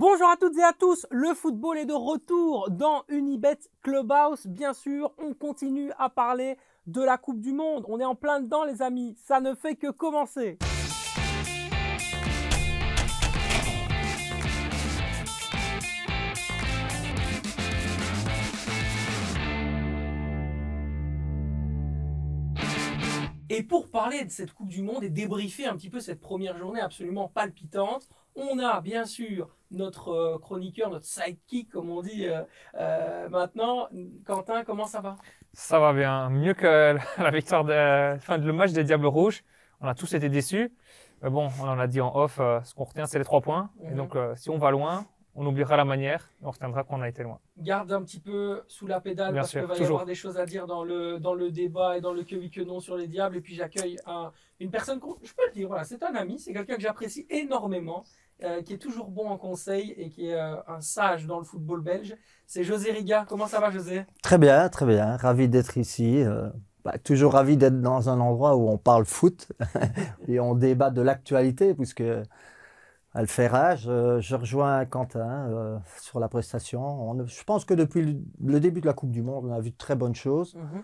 Bonjour à toutes et à tous, le football est de retour dans Unibet Clubhouse. Bien sûr, on continue à parler de la Coupe du Monde. On est en plein dedans les amis, ça ne fait que commencer. Et pour parler de cette Coupe du Monde et débriefer un petit peu cette première journée absolument palpitante, on a bien sûr notre euh, chroniqueur, notre sidekick, comme on dit euh, euh, maintenant. Quentin, comment ça va? Ça va bien, mieux que la victoire de, fin, le match des Diables Rouges. On a tous été déçus. Mais bon, on en a dit en off, ce qu'on retient, c'est les trois points. Et mhm. donc, si on va loin, on oubliera la manière, on retiendra qu'on a été loin. Garde un petit peu sous la pédale parce qu'il va y avoir des choses à dire dans le, dans le débat et dans le que oui que non sur les diables. Et puis j'accueille une personne, je peux le dire, voilà, c'est un ami, c'est quelqu'un que j'apprécie énormément, euh, qui est toujours bon en conseil et qui est euh, un sage dans le football belge. C'est José Riga. Comment ça va José? Très bien, très bien. Ravi d'être ici. Euh, bah, toujours ravi d'être dans un endroit où on parle foot et on débat de l'actualité puisque elle fait rage. Euh, je rejoins Quentin sur la prestation. je pense que depuis le, début de la Coupe du Monde, on a vu de très bonnes choses. Mhm.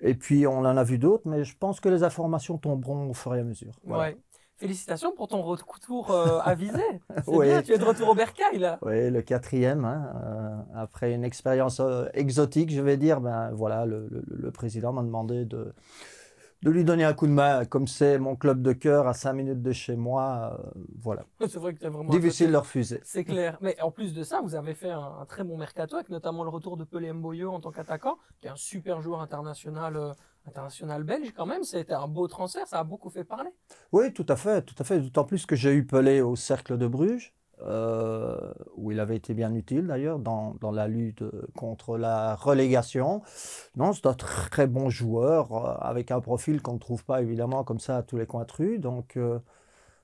Et puis on en a vu d'autres, mais je pense que les informations tomberont au fur et à mesure. Ouais. Félicitations pour ton retour euh, avisé. C'est bien, tu es de retour au Bercail là. Oui, le quatrième. Hein, après une expérience exotique, je vais dire, ben voilà, le président m'a demandé de de lui donner un coup de main, comme c'est mon club de cœur à 5 minutes de chez moi. Euh, voilà. C'est vrai que vraiment. Difficile de le refuser. C'est clair. Mais en plus de ça, vous avez fait un, très bon mercato avec notamment le retour de Pelé Mboyo en tant qu'attaquant, qui est un super joueur international. International belge quand même, c'était un beau transfert, ça a beaucoup fait parler. Oui, tout à fait, tout à fait. D'autant plus que j'ai eu Pelé au cercle de Bruges. Euh, où il avait été bien utile d'ailleurs dans, dans, la lutte contre la relégation. Non, c'est un très bon joueur euh, avec un profil qu'on ne trouve pas évidemment comme ça à tous les coins de rue. Donc, euh,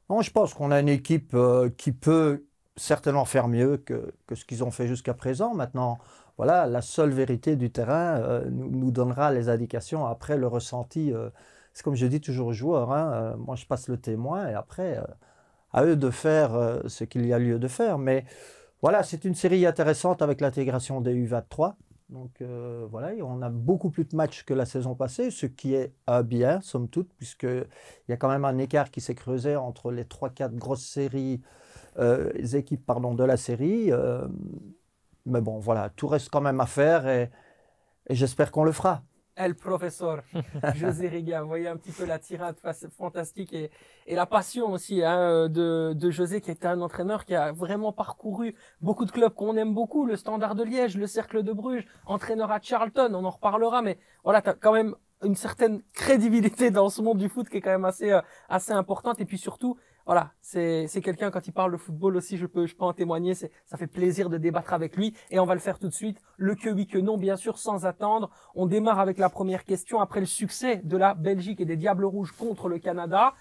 non, je pense qu'on a une équipe qui peut certainement faire mieux que, que ce qu'ils ont fait jusqu'à présent. Maintenant, voilà, la seule vérité du terrain nous, nous, donnera les indications après le ressenti. c'est comme je dis toujours aux joueurs, hein, moi je passe le témoin et après à eux de faire euh, ce qu'il y a lieu de faire. Mais voilà, c'est une série intéressante avec l'intégration des U23. Donc euh, voilà, on a beaucoup plus de matchs que la saison passée, ce qui est bien, somme toute, puisqu'il y a quand même un écart qui s'est creusé entre les 3-4 grosses séries, euh, équipes pardon, de la série. Mais bon, voilà, tout reste quand même à faire et j'espère qu'on le fera. El Professor, José Riga. Vous voyez un petit peu la tirade fantastique et, et la passion aussi hein, de, de, José, qui était un entraîneur qui a vraiment parcouru beaucoup de clubs qu'on aime beaucoup, le Standard de Liège, le Cercle de Bruges, entraîneur à Charlton, on en reparlera, mais voilà, tu as quand même une certaine crédibilité dans ce monde du foot qui est quand même assez, euh, assez importante. Et puis surtout, voilà, c'est quelqu'un quand il parle de football aussi, je peux je peux en témoigner. Ça fait plaisir de débattre avec lui et on va le faire tout de suite. Le que oui que non, bien sûr, sans attendre. On démarre avec la première question après le succès de la Belgique et des Diables Rouges contre le Canada.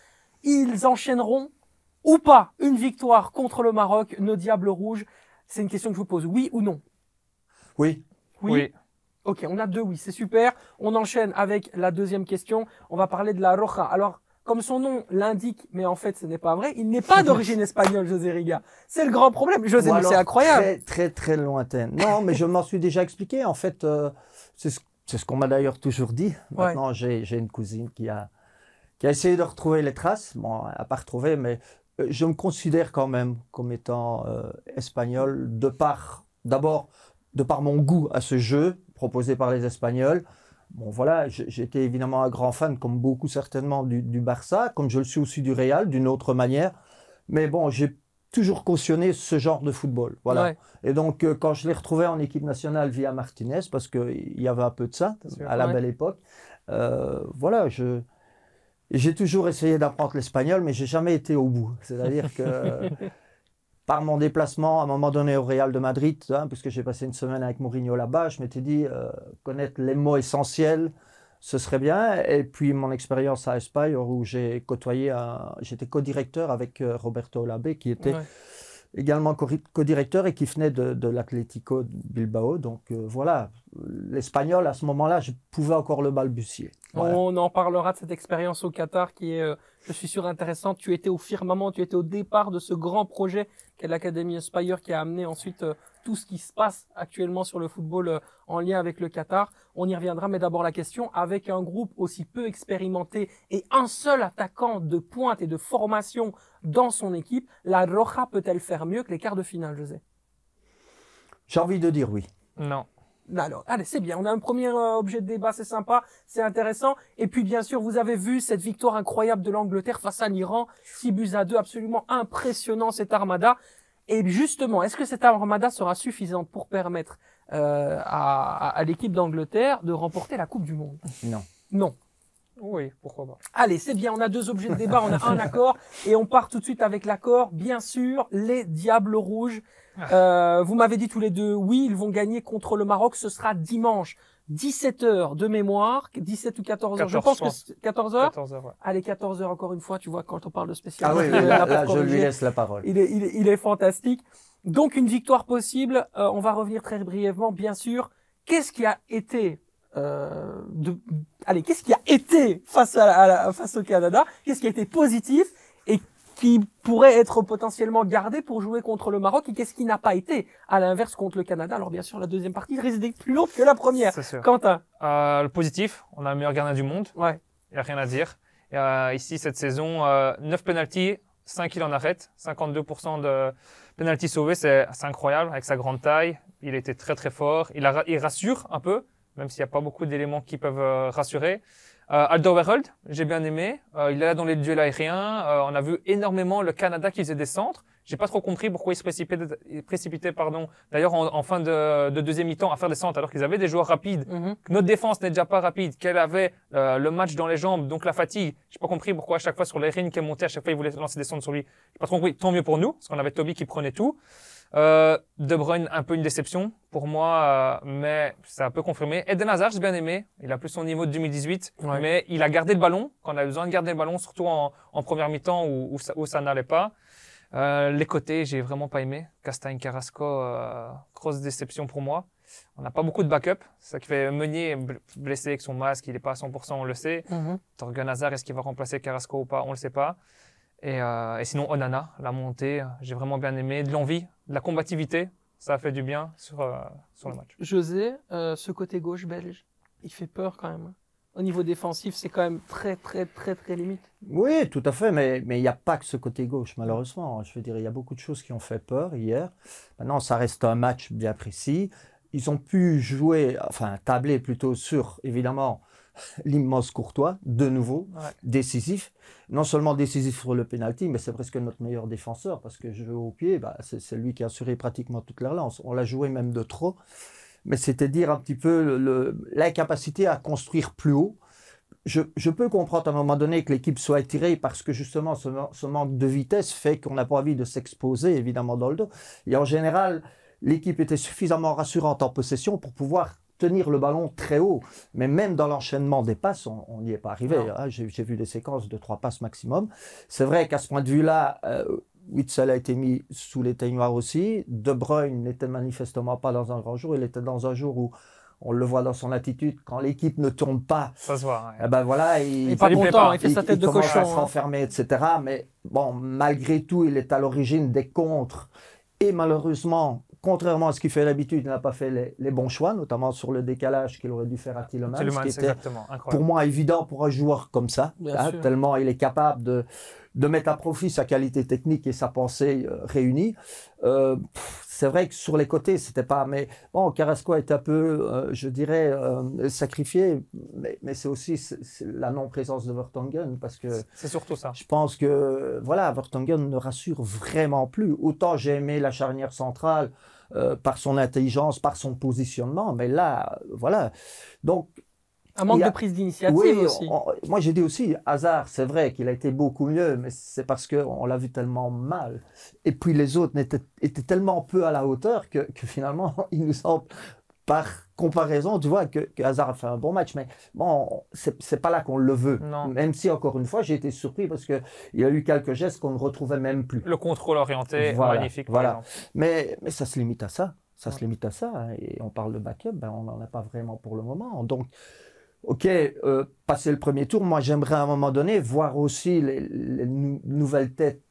Ils enchaîneront ou pas une victoire contre le Maroc, nos Diables Rouges? C'est une question que je vous pose. Oui ou non? Oui? Oui. Ok, on a deux oui, c'est super. On enchaîne avec la deuxième question. On va parler de la Roja. Alors comme son nom l'indique, mais en fait ce n'est pas vrai, il n'est pas d'origine espagnole, José Riga. C'est le grand problème. José, c'est incroyable. Très, très, très lointaine. Non, mais je m'en suis déjà expliqué. En fait, euh, c'est ce, qu'on m'a d'ailleurs toujours dit. Maintenant, j'ai une cousine qui a, qui a essayé de retrouver les traces. Bon, elle n'a pas retrouvé, mais euh, je me considère quand même comme étant euh, espagnol de par, d'abord, de par mon goût à ce jeu proposé par les Espagnols. Bon, voilà, j'étais évidemment un grand fan, comme beaucoup certainement, du, Barça, comme je le suis aussi du Real, d'une autre manière. Mais bon, j'ai toujours cautionné ce genre de football. Voilà. Et donc, euh, quand je l'ai retrouvé en équipe nationale via Martinez, parce qu'il y avait un peu de ça à la belle époque, euh, voilà, je. J'ai toujours essayé d'apprendre l'espagnol, mais j'ai jamais été au bout. C'est-à-dire que par mon déplacement à un moment donné au Real de Madrid, hein, puisque j'ai passé une semaine avec Mourinho là-bas, je m'étais dit euh, connaître les mots essentiels, ce serait bien. Et puis mon expérience à Espagne, où j'ai côtoyé, j'étais co-directeur avec euh, Roberto Olabe, qui était également co-directeur et qui venait de, de l'Atlético Bilbao. Donc euh, voilà, l'espagnol à ce moment-là, je pouvais encore le balbutier. On en parlera de cette expérience au Qatar qui est, euh, je suis sûr, intéressante. Tu étais au firmament, tu étais au départ de ce grand projet qu'est l'Académie Aspire qui a amené ensuite euh, tout ce qui se passe actuellement sur le football euh, en lien avec le Qatar. On y reviendra, mais d'abord la question, avec un groupe aussi peu expérimenté et un seul attaquant de pointe et de formation dans son équipe, la Roja peut-elle faire mieux que les quarts de finale, José? J'ai envie de dire oui. Non. Alors, allez, c'est bien. On a un premier euh, objet de débat, c'est sympa, c'est intéressant. Et puis, bien sûr, vous avez vu cette victoire incroyable de l'Angleterre face à l'Iran. 6 buts à 2, absolument impressionnant cette armada. Et justement, est-ce que cette armada sera suffisante pour permettre euh, à, à l'équipe d'Angleterre de remporter la Coupe du Monde? Non. Non. Oui, pourquoi pas. Allez, c'est bien, on a deux objets de débat, on a un accord, et on part tout de suite avec l'accord. Bien sûr, les Diables Rouges. Euh, vous m'avez dit tous les deux, oui, ils vont gagner contre le Maroc, ce sera dimanche. 17 heures de mémoire, 17 ou 14 heures. je 14, pense que 14 heures. 14 heures, ouais. Allez, 14 heures encore une fois, tu vois, quand on parle de spécial. Ah oui, est là, là pour là, je lui laisse la parole. Il est, il est, il est fantastique. Donc une victoire possible. Euh, on va revenir très brièvement, bien sûr. Qu'est-ce qui a été euh, de, allez, qu'est-ce qui a été face à, la- à la- face au Canada? Qu'est-ce qui a été positif et qui pourrait être potentiellement gardé pour jouer contre le Maroc et qu'est-ce qui n'a pas été? À l'inverse contre le Canada Alors bien sûr, la deuxième partie risque d'être plus longue que la première. C'est sûr. Quentin, Euh, le positif, on a le meilleur gardien du monde. ouais, Il n'y a rien à dire. Et, euh, ici, cette saison, euh, 9 penalties, 5 il en arrête. 52% de penalties sauvés, c'est c'est incroyable. Avec sa grande taille, il était très très fort. Il, a, il rassure un peu, même s'il n'y a pas beaucoup d'éléments qui peuvent euh, rassurer. Euh, Alderweireld, j'ai bien aimé. Euh, il est là dans les duels aériens. Euh, on a vu énormément le Canada qui faisait des centres. J'ai pas trop compris pourquoi ils se précipitaient, ils précipitaient pardon. D'ailleurs, en, en fin de, de deuxième mi-temps, à faire des centres alors qu'ils avaient des joueurs rapides que notre défense n'est déjà pas rapide, qu'elle avait euh, le match dans les jambes, donc la fatigue. J'ai pas compris pourquoi à chaque fois sur les lignes qui est monté, à chaque fois il voulait lancer des centres sur lui. J'ai pas trop compris. Tant mieux pour nous, parce qu'on avait Toby qui prenait tout. Euh, de Bruyne, un peu une déception pour moi, euh, mais c'est un peu confirmé. Eden Hazard, j'ai bien aimé. Il a plus son niveau de 2018, Ouais. mais il a gardé le ballon quand on avait besoin de garder le ballon, surtout en, en première mi-temps où, où ça, ça n'allait pas. Euh, les côtés, j'ai vraiment pas aimé. Castagne, Carrasco, euh, grosse déception pour moi. On n'a pas beaucoup de backup. C'est ça qui fait Meunier bl- blessé avec son masque, il n'est pas à 100%, on le sait. Mhm. Torgan Hazard, est-ce qu'il va remplacer Carrasco ou pas? On le sait pas. Et, euh, et sinon, Onana, la montée, j'ai vraiment bien aimé. De l'envie, de la combativité, ça a fait du bien sur, euh, sur le match. José, euh, ce côté gauche belge, il fait peur quand même. Au niveau défensif, c'est quand même très, très, très, très limite. Oui, tout à fait, mais mais il n'y a pas que ce côté gauche, malheureusement. Je veux dire, il y a beaucoup de choses qui ont fait peur hier. Maintenant, ça reste un match bien précis. Ils ont pu jouer, enfin, tabler plutôt sur, évidemment, l'immense Courtois, de nouveau, Ouais. décisif. Non seulement décisif sur le penalty, mais c'est presque notre meilleur défenseur, parce que je au pied, bah, c'est lui qui a assuré pratiquement toute la relance. On l'a joué même de trop. Mais c'était dire un petit peu l'incapacité à construire plus haut je, je peux comprendre à un moment donné que l'équipe soit étirée parce que justement ce, ce manque de vitesse fait qu'on n'a pas envie de s'exposer évidemment dans le dos. Et en général, l'équipe était suffisamment rassurante en possession pour pouvoir tenir le ballon très haut. Mais même dans l'enchaînement des passes, on n'y est pas arrivé. Hein. J'ai vu des séquences de trois passes maximum. C'est vrai qu'à ce point de vue-là, euh, Witzel a été mis sous les teignoirs aussi. De Bruyne n'était manifestement pas dans un grand jour. Il était dans un jour où on le voit dans son attitude, quand l'équipe ne tourne pas, Ça se voit. ouais. eh ben voilà, il, Il est pas content, pas. il fait sa tête de commence cochon. à hein. etc. Mais bon, malgré tout, il est à l'origine des contres. Et malheureusement, contrairement à ce qu'il fait d'habitude, il n'a pas fait les, les bons choix, notamment sur le décalage qu'il aurait dû faire à Tielemans, ce qui était pour moi évident pour un joueur comme ça, hein, tellement il est capable de, de mettre à profit sa qualité technique et sa pensée euh, réunie. Euh, pff, c'est vrai que sur les côtés, c'était pas. Mais bon, Carrasco est un peu, euh, je dirais, euh, sacrifié, mais, mais c'est aussi la non-présence de Vertonghen parce que C'est surtout ça. je pense que voilà, Vertonghen ne rassure vraiment plus. Autant j'ai aimé la charnière centrale euh, par son intelligence, par son positionnement, mais là, voilà. Donc Un manque a- de prise d'initiative oui, aussi. on- moi j'ai dit aussi, hasard, c'est vrai qu'il a été beaucoup mieux, mais c'est parce qu'on l'a vu tellement mal. Et puis les autres étaient tellement peu à la hauteur que, que finalement, il nous semble, par comparaison, tu vois, que, que Hazard a fait un bon match. Mais bon, c'est, pas là qu'on le veut. Non. Même si, encore une fois, j'ai été surpris parce qu'il y a eu quelques gestes qu'on ne retrouvait même plus. Le contrôle orienté, Voilà, magnifique. voilà. Mais, mais ça se limite à ça. Ça se limite à ça. hein. Et on parle de backup, ben on n'en a pas vraiment pour le moment. Donc, ok, euh, passer le premier tour, moi j'aimerais à un moment donné voir aussi les, les nouvelles têtes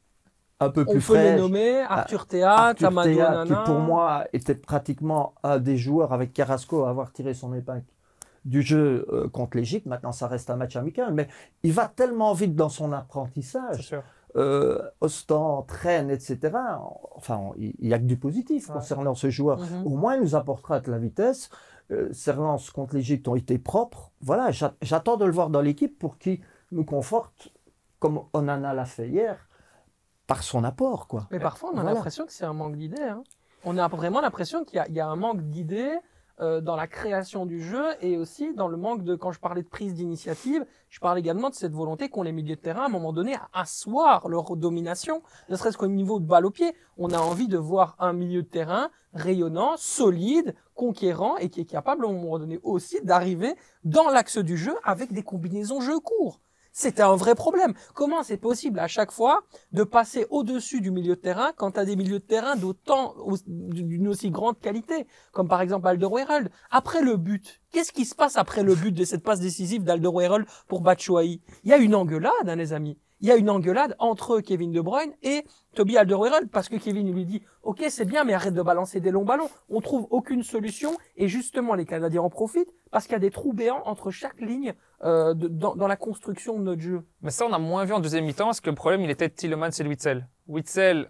un peu plus fraîches. On peut les nommer, Arthur Théa, Tamadou qui pour moi était pratiquement un des joueurs avec Carrasco à avoir tiré son épingle du jeu euh, contre l'Égypte. Maintenant, ça reste un match amical, mais il va tellement vite dans son apprentissage. Euh, Traîne, etc. Enfin, il n'y a que du positif concernant ce joueur. Mhm. Au moins, il nous apportera de la vitesse. Euh, ses relances contre l'Égypte ont été propres. Voilà, j'attends de le voir dans l'équipe pour qu'il nous conforte, comme Onana l'a fait hier, par son apport. Quoi. Mais parfois, on a l'impression que c'est un manque d'idées. Hein. On a vraiment l'impression qu'il y, a un manque d'idées euh, dans la création du jeu et aussi dans le manque de, quand je parlais de prise d'initiative, je parle également de cette volonté qu'ont les milieux de terrain à un moment donné à asseoir leur domination, ne serait-ce qu'au niveau de balle au pied. On a envie de voir un milieu de terrain rayonnant, solide, conquérant et qui est capable à un moment donné aussi d'arriver dans l'axe du jeu avec des combinaisons jeu court. C'était un vrai problème. Comment c'est possible à chaque fois de passer au-dessus du milieu de terrain quand tu des milieux de terrain d'autant, d'une aussi grande qualité, comme par exemple Alderweireld. Après le but, qu'est-ce qui se passe après le but de cette passe décisive d'Alderweireld pour Batshuayi? Il y a une engueulade, hein, les amis il y a une engueulade entre Kevin De Bruyne et Toby Alderweireld parce que Kevin lui dit OK, c'est bien mais arrête de balancer des longs ballons. On trouve aucune solution et justement les Canadiens en profitent parce qu'il y a des trous béants entre chaque ligne euh, dans, la construction de notre jeu. Mais ça on a moins vu en deuxième mi-temps parce que le problème il était Tilleman et Witzel. Witzel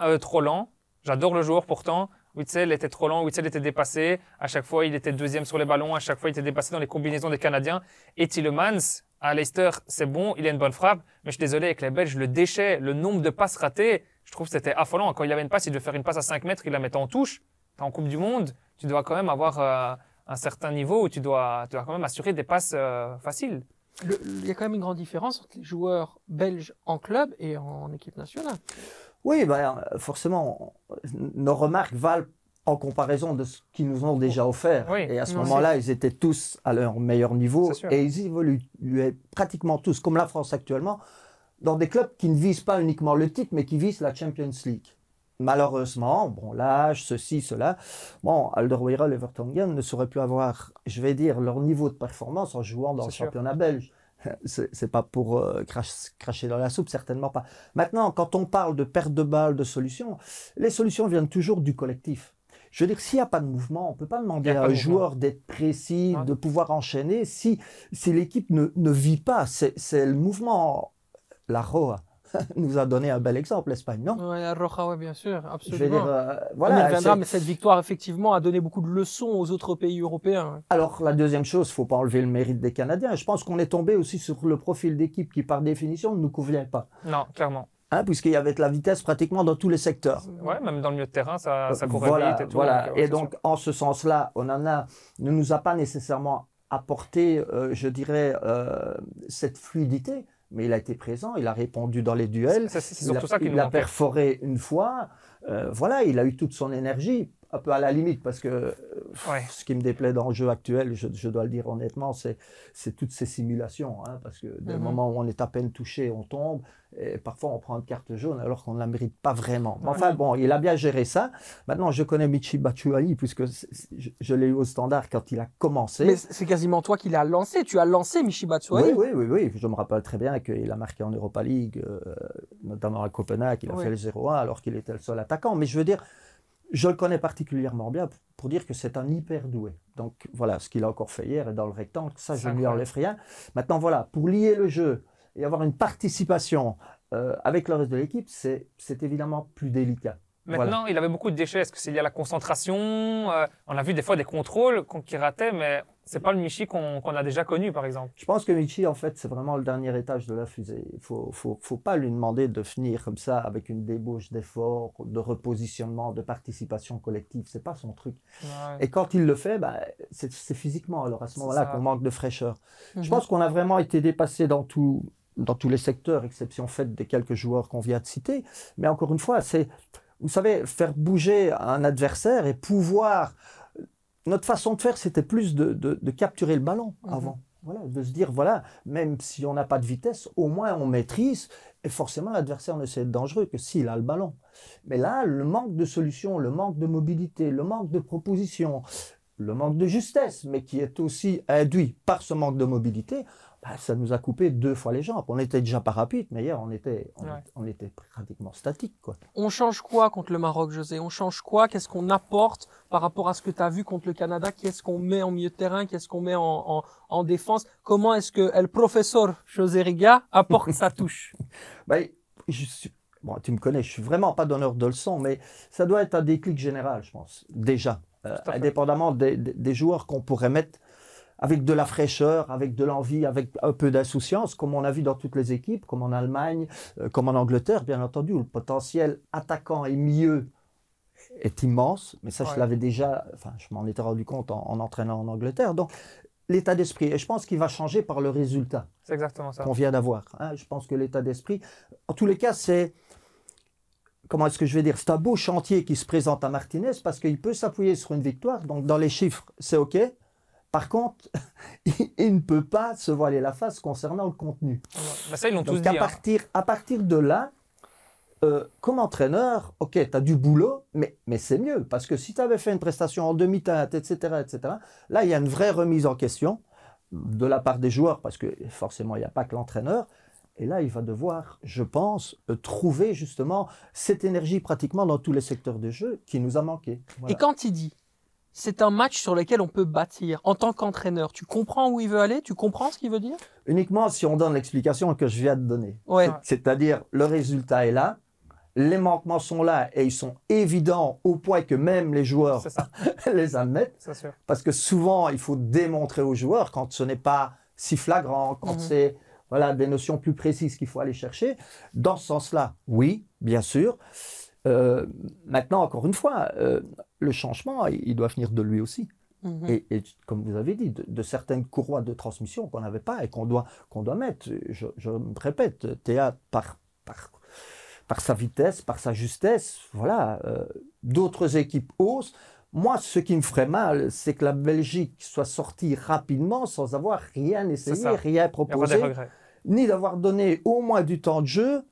euh, trop lent. J'adore le joueur pourtant. Witzel était trop lent, Witzel était dépassé. À chaque fois, il était deuxième sur les ballons. À chaque fois, il était dépassé dans les combinaisons des Canadiens. Et Tillemans, à Leicester, c'est bon, il a une bonne frappe, mais je suis désolé, avec les Belges, le déchet, le nombre de passes ratées, je trouve que c'était affolant. Quand il y avait une passe, il devait faire une passe à 5 mètres, il la mettait en touche. T'es en Coupe du Monde, tu dois quand même avoir euh, un certain niveau où tu dois, tu dois quand même assurer des passes euh, faciles. il y a quand même une grande différence entre les joueurs belges en club et en équipe nationale. Oui, ben, forcément, nos remarques valent en comparaison de ce qu'ils nous ont déjà offert. et à ce moment-là, ils étaient tous à leur meilleur niveau et ils évoluaient pratiquement tous, comme la France actuellement, dans des clubs qui ne visent pas uniquement le titre, mais qui visent la Champions League. Malheureusement, bon, l'âge, ceci, cela, bon, Alderweireld et Vertonghen ne sauraient plus avoir, je vais dire, leur niveau de performance en jouant dans le championnat belge. C'est pas pour euh, cracher dans la soupe, certainement pas. Maintenant, quand on parle de perte de balles, de solutions, les solutions viennent toujours du collectif. Je veux dire, s'il n'y a pas de mouvement, on ne peut pas demander à un joueur d'être précis, de pouvoir enchaîner si, si l'équipe ne, ne vit pas. C'est le mouvement. La Roa nous a donné un bel exemple, l'Espagne, non? Oui, la Roja, oui, bien sûr, absolument. dire, euh, voilà, mais cette victoire, effectivement, a donné beaucoup de leçons aux autres pays européens. Alors, la deuxième chose, il ne faut pas enlever le mérite des Canadiens. Je pense qu'on est tombé aussi sur le profil d'équipe qui, par définition, ne nous convient pas. Non, clairement. Hein, puisqu'il y avait de la vitesse pratiquement dans tous les secteurs. Ouais, même dans le milieu de terrain, ça, ça courait voilà, vite et tout. Voilà. et donc, en ce sens-là, Onana ne nous a pas nécessairement apporté, euh, je dirais, euh, cette fluidité, mais il a été présent, il a répondu dans les duels, c'est surtout ça il a perforé une fois, euh, voilà, il a eu toute son énergie un peu à la limite, parce que euh, ce qui me déplaît dans le jeu actuel, je, dois le dire honnêtement, c'est, toutes ces simulations. Hein, parce que dès le mhm. moment où on est à peine touché, on tombe. Et parfois, on prend une carte jaune alors qu'on ne la mérite pas vraiment. enfin, bon, il a bien géré ça. Maintenant, je connais Michi Batshuayi, puisque je, l'ai eu au standard quand il a commencé. Mais c'est quasiment toi qui l'as lancé. Tu as lancé Michi Batshuayi. Oui, oui, oui, oui. Je me rappelle très bien qu'il a marqué en Europa League, euh, notamment à Copenhague. Il a fait le 0-1 alors qu'il était le seul attaquant. Mais je veux dire, je le connais particulièrement bien pour dire que c'est un hyper doué. Donc voilà, ce qu'il a encore fait hier est dans le rectangle, ça je ne lui enlève rien. Maintenant voilà, pour lier le jeu et avoir une participation euh, avec le reste de l'équipe, c'est évidemment plus délicat. Maintenant, il avait beaucoup de déchets. Est-ce que c'est lié à la concentration? Euh, On a vu des fois des contrôles qui rataient, mais c'est pas le Michi qu'on a déjà connu, par exemple. Je pense que Michi, en fait, c'est vraiment le dernier étage de la fusée. Il faut, faut, faut pas lui demander de finir comme ça avec une débauche d'efforts, de repositionnement, de participation collective. C'est pas son truc. Et quand il le fait, bah, c'est physiquement. Alors à ce moment-là qu'on manque de fraîcheur. Je mhm. pense qu'on a vraiment été dépassé dans tout dans tous les secteurs, exception faite des quelques joueurs qu'on vient de citer. Mais encore une fois, c'est vous savez, faire bouger un adversaire et pouvoir. Notre façon de faire, c'était plus de, de, capturer le ballon mhm. avant. Voilà, de se dire, voilà, même si on n'a pas de vitesse, au moins on maîtrise, et forcément l'adversaire ne sait être dangereux que s'il a le ballon. Mais là, le manque de solutions, le manque de mobilité, le manque de propositions, le manque de justesse, mais qui est aussi induit par ce manque de mobilité, ça nous a coupé deux fois les jambes. On était déjà pas rapide, mais hier, on était, on, était pratiquement statique. Quoi. On change quoi contre le Maroc, José? On change quoi? Qu'est-ce qu'on apporte par rapport à ce que tu as vu contre le Canada? Qu'est-ce qu'on met en milieu de terrain? Qu'est-ce qu'on met en, en, défense? Comment est-ce que le professeur José Riga apporte sa touche? Je suis, bon, Tu me connais, je suis vraiment pas donneur de leçons, mais ça doit être un déclic général, je pense, déjà. Euh, indépendamment des, des joueurs qu'on pourrait mettre avec de la fraîcheur, avec de l'envie, avec un peu d'insouciance, comme on a vu dans toutes les équipes, comme en Allemagne, euh, comme en Angleterre, bien entendu, où le potentiel attaquant et milieu est immense. Mais ça, je l'avais déjà, enfin, je m'en étais rendu compte en, entraînant en Angleterre. Donc, l'état d'esprit. Et je pense qu'il va changer par le résultat. C'est exactement ça. Qu'on vient d'avoir. Hein. Je pense que l'état d'esprit, en tous les cas, c'est comment est-ce que je vais dire, c'est un beau chantier qui se présente à Martinez parce qu'il peut s'appuyer sur une victoire. Donc dans les chiffres, c'est OK. Par contre, il, ne peut pas se voiler la face concernant le contenu. Mais ça, ils l'ont tous dit. À, hein. partir, à partir de là, euh, comme entraîneur, ok, tu as du boulot, mais, mais c'est mieux. Parce que si tu avais fait une prestation en demi-teinte, etc., etc., là, il y a une vraie remise en question de la part des joueurs, parce que forcément, il n'y a pas que l'entraîneur. Et là, il va devoir, je pense, euh, trouver justement cette énergie pratiquement dans tous les secteurs de jeu qui nous a manqué. Et quand il dit c'est un match sur lequel on peut bâtir. En tant qu'entraîneur, tu comprends où il veut aller? Tu comprends ce qu'il veut dire? Uniquement si on donne l'explication que je viens de donner. C'est-à-dire, le résultat est là, les manquements sont là et ils sont évidents au point que même les joueurs les admettent. Parce que souvent, il faut démontrer aux joueurs quand ce n'est pas si flagrant, quand mhm. c'est voilà, des notions plus précises qu'il faut aller chercher. Dans ce sens-là, oui, bien sûr. Euh, maintenant, encore une fois, euh, le changement, il doit venir de lui aussi. Mhm. Et, comme vous avez dit, de, certaines courroies de transmission qu'on n'avait pas et qu'on doit, qu'on doit mettre. Je, me répète, Théa, par, par, par, sa vitesse, par sa justesse, voilà, euh, d'autres équipes osent. Moi, ce qui me ferait mal, c'est que la Belgique soit sortie rapidement sans avoir rien essayé, rien proposé, ni d'avoir donné au moins du temps de jeu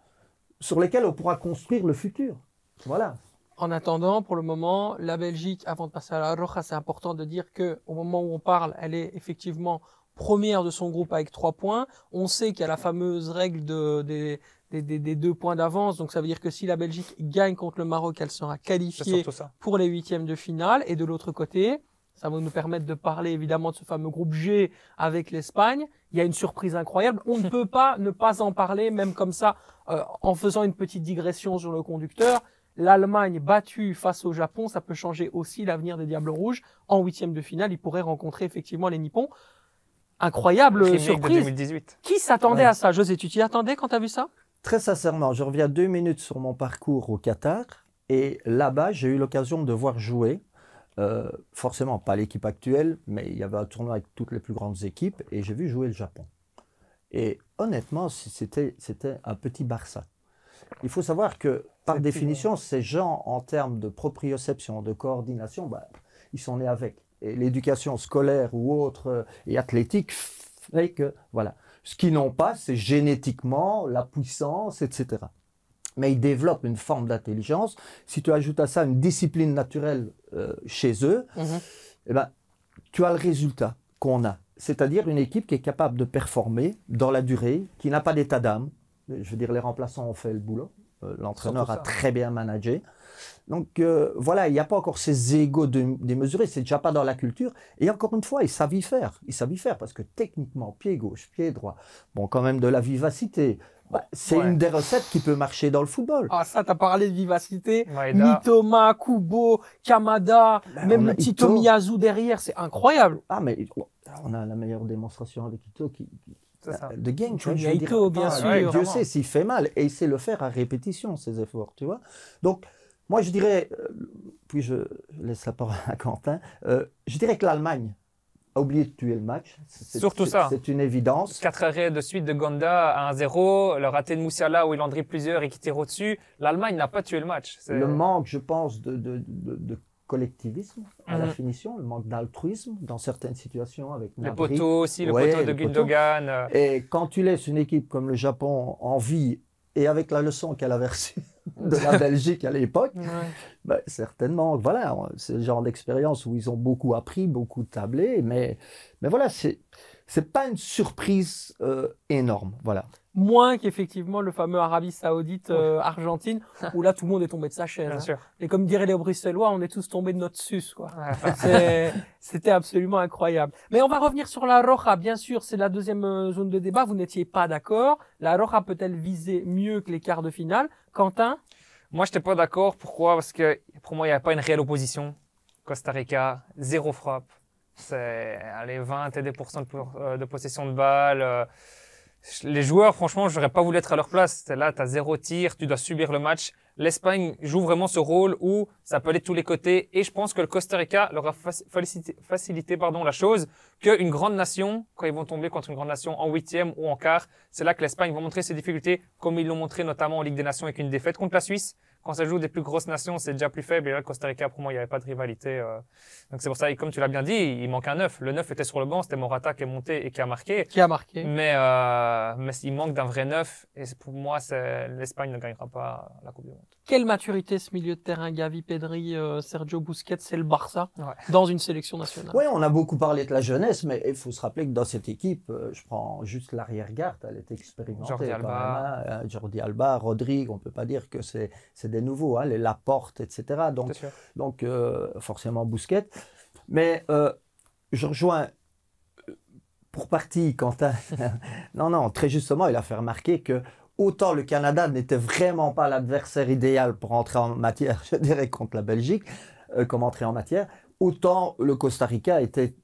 sur lequel on pourra construire le futur. Voilà. En attendant, pour le moment, la Belgique, avant de passer à la Roja, c'est important de dire que au moment où on parle, elle est effectivement première de son groupe avec trois points. On sait qu'il y a la fameuse règle de, des, des, des, deux points d'avance. Donc ça veut dire que si la Belgique gagne contre le Maroc, elle sera qualifiée pour les huitièmes de finale. Et de l'autre côté, ça va nous permettre de parler évidemment de ce fameux groupe G avec l'Espagne. Il y a une surprise incroyable. On ne peut pas ne pas en parler, même comme ça, euh, en faisant une petite digression sur le conducteur l'Allemagne battue face au Japon, ça peut changer aussi l'avenir des Diables Rouges. En huitième de finale, ils pourraient rencontrer effectivement les Nippons. Incroyable surprise. 2018. Qui s'attendait à ça? José, tu t'y attendais quand tu as vu ça? Très sincèrement, je reviens deux minutes sur mon parcours au Qatar. Et là-bas, j'ai eu l'occasion de voir jouer, euh, forcément pas l'équipe actuelle, mais il y avait un tournoi avec toutes les plus grandes équipes, et j'ai vu jouer le Japon. Et honnêtement, c'était un petit Barça. Il faut savoir que par définition, ces gens, en termes de proprioception, de coordination, bah, ils sont nés avec. Et l'éducation scolaire ou autre euh, et athlétique fait que, voilà. Ce qu'ils n'ont pas, c'est génétiquement la puissance, etc. Mais ils développent une forme d'intelligence. Si tu ajoutes à ça une discipline naturelle euh, chez eux, mhm. eh ben, tu as le résultat qu'on a. C'est-à-dire une équipe qui est capable de performer dans la durée, qui n'a pas d'état d'âme. Je veux dire, les remplaçants ont fait le boulot. Euh, l'entraîneur a très bien managé. Donc euh, voilà, il n'y a pas encore ces égaux démesurés, c'est déjà pas dans la culture. Et encore une fois, ils savent y faire. Ils savent y faire parce que techniquement, pied gauche, pied droit, bon, quand même de la vivacité. Bah, c'est une des recettes qui peut marcher dans le football. Ah, ça, tu as parlé de vivacité. Mitoma, Kubo, Kamada, ben, même le petit Tomiyazu derrière, c'est incroyable. Ah, mais on a la meilleure démonstration avec Ito qui, de gang, tu vois. bien sûr. Dieu sait s'il fait mal et il sait le faire à répétition, ces efforts, tu vois. Donc, moi, je dirais, euh, puis je laisse la parole à Quentin, euh, je dirais que l'Allemagne a oublié de tuer le match. Surtout ça. C'est une évidence. Quatre arrêts de suite de Gonda à 1-0, le raté de Moussiala où il en dribble plusieurs et qui tire au-dessus. L'Allemagne n'a pas tué le match. Le manque, je pense, de, de, de collectivisme à la mhm. finition, le manque d'altruisme dans certaines situations avec Le poteau aussi, le poteau de Gundogan. Euh. Et quand tu laisses une équipe comme le Japon en vie et avec la leçon qu'elle a reçue de la Belgique à l'époque. Ben, certainement, voilà, c'est le genre d'expérience où ils ont beaucoup appris, beaucoup tablé, mais, mais voilà, c'est c'est pas une surprise euh, énorme, voilà. Moins qu'effectivement le fameux Arabie Saoudite euh, Argentine où là tout le monde est tombé de sa chaise. Bien hein. sûr. Et comme diraient les Bruxellois, on est tous tombés de notre sus quoi. C'était absolument incroyable. Mais on va revenir sur la Roja, bien sûr, c'est la deuxième euh, zone de débat. Vous n'étiez pas d'accord. La Roja peut-elle viser mieux que les quarts de finale, Quentin? Moi, je n'étais pas d'accord. Pourquoi? Parce que pour moi, il n'y avait pas une réelle opposition. Costa Rica, zéro frappe. C'est les 20 et des pourcents de, euh, de, possession de balle. Euh, les joueurs, franchement, j'aurais pas voulu être à leur place. Là, tu as zéro tir, tu dois subir le match. L'Espagne joue vraiment ce rôle où ça peut aller de tous les côtés. Et je pense que le Costa Rica leur a facilité, facilité pardon, la chose qu'une grande nation, quand ils vont tomber contre une grande nation en huitième ou en quart, c'est là que l'Espagne va montrer ses difficultés, comme ils l'ont montré notamment en Ligue des Nations avec une défaite contre la Suisse quand ça joue des plus grosses nations, c'est déjà plus faible. Et là, Costa Rica, pour moi, il n'y avait pas de rivalité. Euh. Donc c'est pour ça, et comme tu l'as bien dit, il manque un neuf. Le neuf était sur le banc, c'était Morata qui est monté et qui a marqué. Qui a marqué. Mais, euh, mais il manque d'un vrai neuf. Et pour moi, l'Espagne ne gagnera pas la Coupe du Monde. Quelle maturité ce milieu de terrain, Gavi, Pedri, euh, Sergio Busquets, c'est le Barça dans une sélection nationale. Oui, on a beaucoup parlé de la jeunesse, mais il faut se rappeler que dans cette équipe, euh, je prends juste l'arrière-garde, elle est expérimentée. Jordi Alba. Hein, euh, Jordi Alba, Rodrigue, on peut pas dire que c'est des nouveaux, hein, les Laporte, etc. Donc, donc forcément Busquets. Mais je rejoins pour partie Quentin. non, non, très justement, il a fait remarquer que autant le Canada n'était vraiment pas l'adversaire idéal pour entrer en matière, je dirais, contre la Belgique, euh, comme entrer en matière, autant le Costa Rica était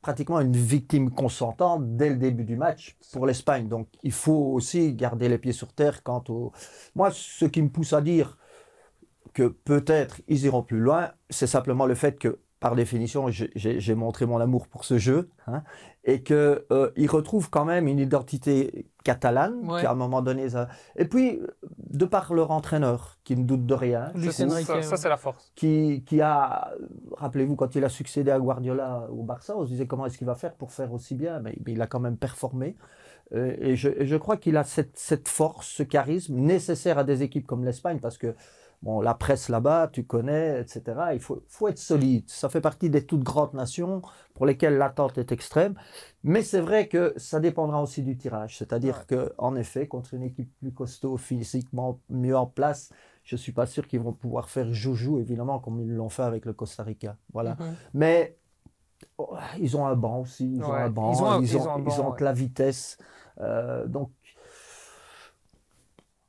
pratiquement une victime consentante dès le début du match pour l'Espagne. Donc il faut aussi garder les pieds sur terre quant au... Moi, ce qui me pousse à dire que peut-être ils iront plus loin, c'est simplement le fait que par définition, j'ai montré mon amour pour ce jeu, hein, et qu'ils euh, retrouvent quand même une identité catalane, qui à un moment donné... Ça... Et puis, de par leur entraîneur, qui ne doute de rien. ça, ça c'est la force. Qui, qui a, rappelez-vous, quand il a succédé à Guardiola au Barça, on se disait comment est-ce qu'il va faire pour faire aussi bien, mais, il a quand même performé. Euh, et je, et je crois qu'il a cette, cette force, ce charisme nécessaire à des équipes comme l'Espagne, parce que Bon, la presse là-bas, tu connais, etc. Il faut, faut, être solide. Ça fait partie des toutes grandes nations pour lesquelles l'attente est extrême. Mais c'est vrai que ça dépendra aussi du tirage. C'est-à-dire que, en effet, contre une équipe plus costaud, physiquement mieux en place, je suis pas sûr qu'ils vont pouvoir faire joujou, évidemment, comme ils l'ont fait avec le Costa Rica. Voilà. Mhm. Mais oh, ils ont un banc aussi. Ils ont un banc. Ils ont, ils ont, ils ont, la vitesse. Euh, donc,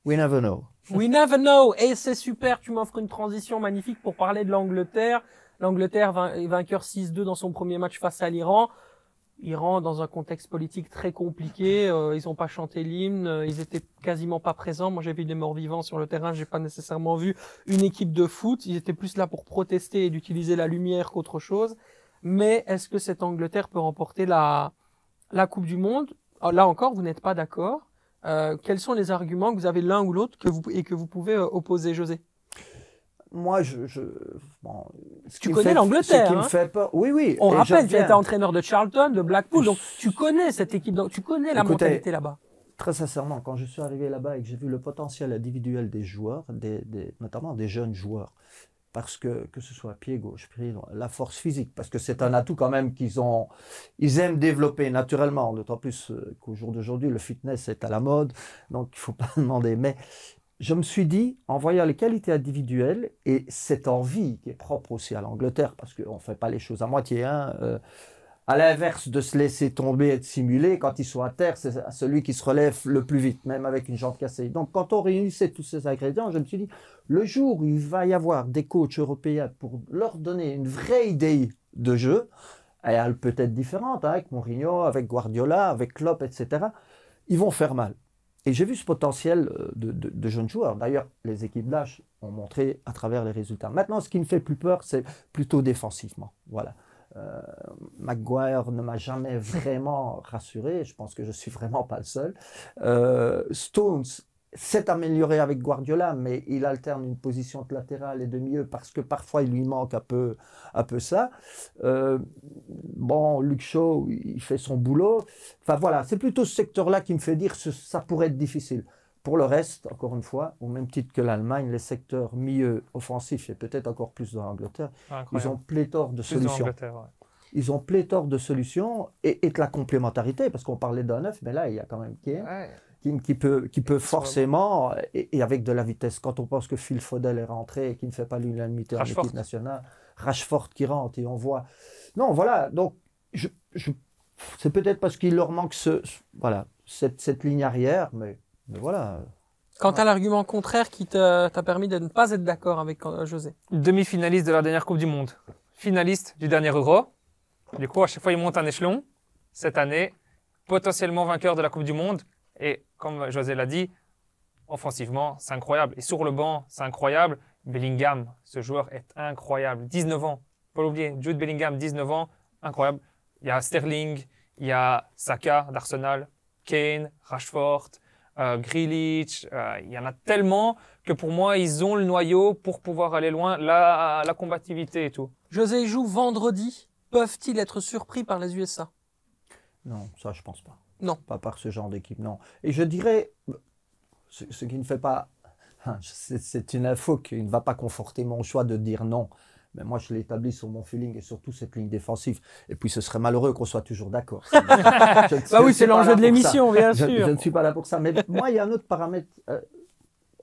we never know. We never know. Et c'est super, tu m'offres une transition magnifique pour parler de l'Angleterre. L'Angleterre vainqueur 6-2 dans son premier match face à l'Iran. Iran dans un contexte politique très compliqué. Euh, ils n'ont pas chanté l'hymne, euh, ils étaient quasiment pas présents. Moi, j'ai vu des morts vivants sur le terrain. J'ai pas nécessairement vu une équipe de foot. Ils étaient plus là pour protester et d'utiliser la lumière qu'autre chose. Mais est-ce que cette Angleterre peut remporter la la Coupe du Monde? Oh, Là encore, vous n'êtes pas d'accord. Euh, quels sont les arguments que vous avez l'un ou l'autre que vous, et que vous pouvez euh, opposer, José? Moi, je, je tu connais l'Angleterre. Hein? fait Oui, oui. On rappelle, tu étais entraîneur de Charlton, de Blackpool, donc tu connais cette équipe, tu connais la mentalité là-bas. Très sincèrement, quand je suis arrivé là-bas et que j'ai vu le potentiel individuel des joueurs, des, notamment des jeunes joueurs, parce que que ce soit pied gauche, pied la force physique, parce que c'est un atout quand même qu'ils ont, ils aiment développer naturellement, d'autant plus euh, qu'au jour d'aujourd'hui le fitness est à la mode, donc il faut pas demander. Mais je me suis dit, en voyant les qualités individuelles et cette envie qui est propre aussi à l'Angleterre, parce qu'on ne fait pas les choses à moitié, hein, euh, à l'inverse de se laisser tomber et de simuler, quand ils sont à terre, c'est celui qui se relève le plus vite, même avec une jambe cassée. Donc quand on réunissait tous ces ingrédients, je me suis dit, le jour où il va y avoir des coachs européens pour leur donner une vraie idée de jeu, elle peut être différente, hein, avec Mourinho, avec Guardiola, avec Klopp, etc., ils vont faire mal. Et j'ai vu ce potentiel euh, de, jeunes joueurs. D'ailleurs, les équipes d'âge ont montré à travers les résultats. Maintenant, ce qui me fait plus peur, c'est plutôt défensivement. Voilà. Euh, Maguire ne m'a jamais vraiment rassuré. Je pense que je suis vraiment pas le seul. Euh, Stones s'est amélioré avec Guardiola, mais il alterne une position de latéral et de milieu parce que parfois il lui manque un peu, un peu ça. Euh, bon, Luke Shaw, il fait son boulot. Enfin voilà, c'est plutôt ce secteur-là qui me fait dire que ça pourrait être difficile. pour le reste, encore une fois, au même titre que l'Allemagne, les secteurs milieu offensifs, et peut-être encore plus dans l'Angleterre, ils ont pléthore de solutions. Ils ont pléthore de solutions et, et de la complémentarité, parce qu'on parlait d'un neuf, mais là, il y a quand même qui, qui, peut, qui peut forcément, et, avec de la vitesse, quand on pense que Phil Faudel est rentré et qui ne fait pas l'unanimité en équipe nationale, Rashford qui rentre et on voit. Non, voilà, donc je, je c'est peut-être parce qu'il leur manque ce, voilà, cette, cette ligne arrière, mais, mais voilà. Quant à l'argument contraire qui t'a permis de ne pas être d'accord avec euh, José. Demi-finaliste de la dernière Coupe du Monde, finaliste du dernier Euro. Du coup, à chaque fois, il monte un échelon. Cette année, potentiellement vainqueur de la Coupe du Monde. Et comme José l'a dit, offensivement, c'est incroyable. Et sur le banc, c'est incroyable. Bellingham, ce joueur est incroyable. 19 ans, pas l'oublier. Jude Bellingham, 19 ans, incroyable. Il y a Sterling, il y a Saka d'Arsenal, Kane, Rashford, euh, Grealish. Euh, il y en a tellement que pour moi, ils ont le noyau pour pouvoir aller loin. La, la combativité et tout. José joue vendredi. Peuvent-ils être surpris par les USA Non, ça, je pense pas. Non. Pas par ce genre d'équipe, non. Et je dirais, ce, ce qui ne fait pas. Hein, c'est une info qui ne va pas conforter mon choix de dire non. Mais moi, je l'établis sur mon feeling et surtout cette ligne défensive. Et puis, ce serait malheureux qu'on soit toujours d'accord. bah oui, c'est l'enjeu de l'émission, bien sûr. Je, ne suis pas là pour ça. Mais moi, il y a un autre paramètre. Euh,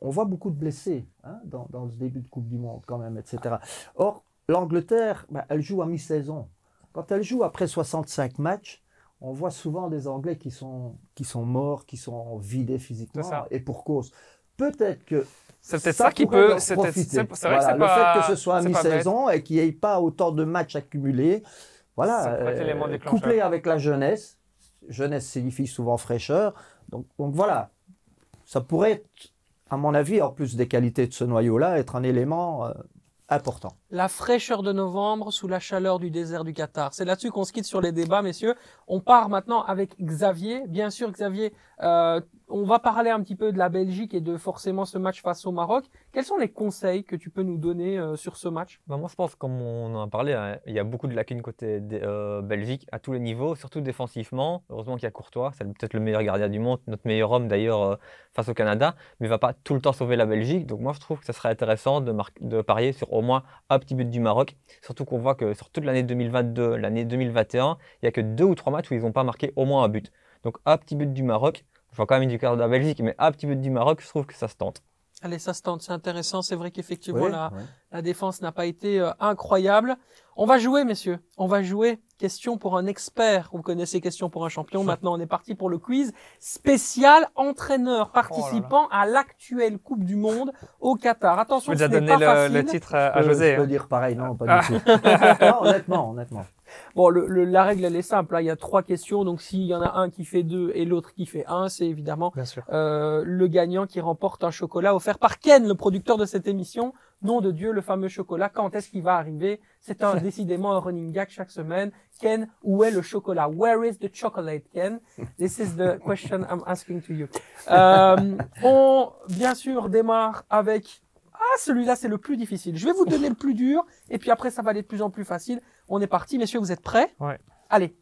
on voit beaucoup de blessés hein, dans, dans, ce début de Coupe du Monde, quand même, etc. Or, l'Angleterre, bah, elle joue à mi-saison. Quand elle joue après 65 matchs, on voit souvent des Anglais qui sont, qui sont morts, qui sont vidés physiquement, et pour cause. Peut-être que c'est peut-être ça, qui peut. C'est vrai que c'est Le fait que ce soit à mi-saison et qu'il n'y ait pas autant de matchs accumulés, voilà, euh, couplé avec la jeunesse. Jeunesse signifie souvent fraîcheur. Donc, donc voilà, ça pourrait être, à mon avis, en plus des qualités de ce noyau-là, être un élément euh, important. La fraîcheur de novembre sous la chaleur du désert du Qatar. C'est là-dessus qu'on se quitte sur les débats, messieurs. On part maintenant avec Xavier. Bien sûr, Xavier, euh, on va parler un petit peu de la Belgique et de forcément ce match face au Maroc. Quels sont les conseils que tu peux nous donner euh, sur ce match? Bah Moi, je pense, comme on en a parlé, hein, il y a beaucoup de lacunes côté euh, Belgique à tous les niveaux, surtout défensivement. Heureusement qu'il y a Courtois, c'est peut-être le meilleur gardien du monde, notre meilleur homme d'ailleurs face au Canada, mais il va pas tout le temps sauver la Belgique. Donc moi, je trouve que ce serait intéressant de, de parier sur au moins un petit but du Maroc. Surtout qu'on voit que sur toute l'année 2022, l'année 2021, il y a que deux ou trois matchs où ils n'ont pas marqué au moins un but. Donc un petit but du Maroc je vois quand même du cœur de la Belgique, mais un petit peu du Maroc, je trouve que ça se tente. Allez, ça se tente, c'est intéressant. C'est vrai qu'effectivement, la, la, défense n'a pas été euh, incroyable. On va jouer, messieurs. On va jouer. Question pour un expert. Vous connaissez question pour un champion. Maintenant, on est parti pour le quiz spécial entraîneur participant oh à l'actuelle Coupe du Monde au Qatar. Attention, je peux déjà donner le, le, titre à, José. Je peux hein. dire pareil, non, pas du tout. non, honnêtement, honnêtement. Bon, le, la règle, elle est simple. Hein. Il y a trois questions. Donc, s'il y en a un qui fait deux et l'autre qui fait un, c'est évidemment euh, le gagnant qui remporte un chocolat offert par Ken, le producteur de cette émission. Nom de Dieu, le fameux chocolat. Quand est-ce qu'il va arriver? C'est un, décidément un running gag chaque semaine. Ken, où est le chocolat? Where is the chocolate, Ken? This is the question I'm asking to you. Euh, on, bien sûr, démarre avec ah, celui-là, c'est le plus difficile. Je vais vous donner le plus dur, et puis après, ça va aller de plus en plus facile. On est parti, messieurs, vous êtes prêts Ouais. Allez.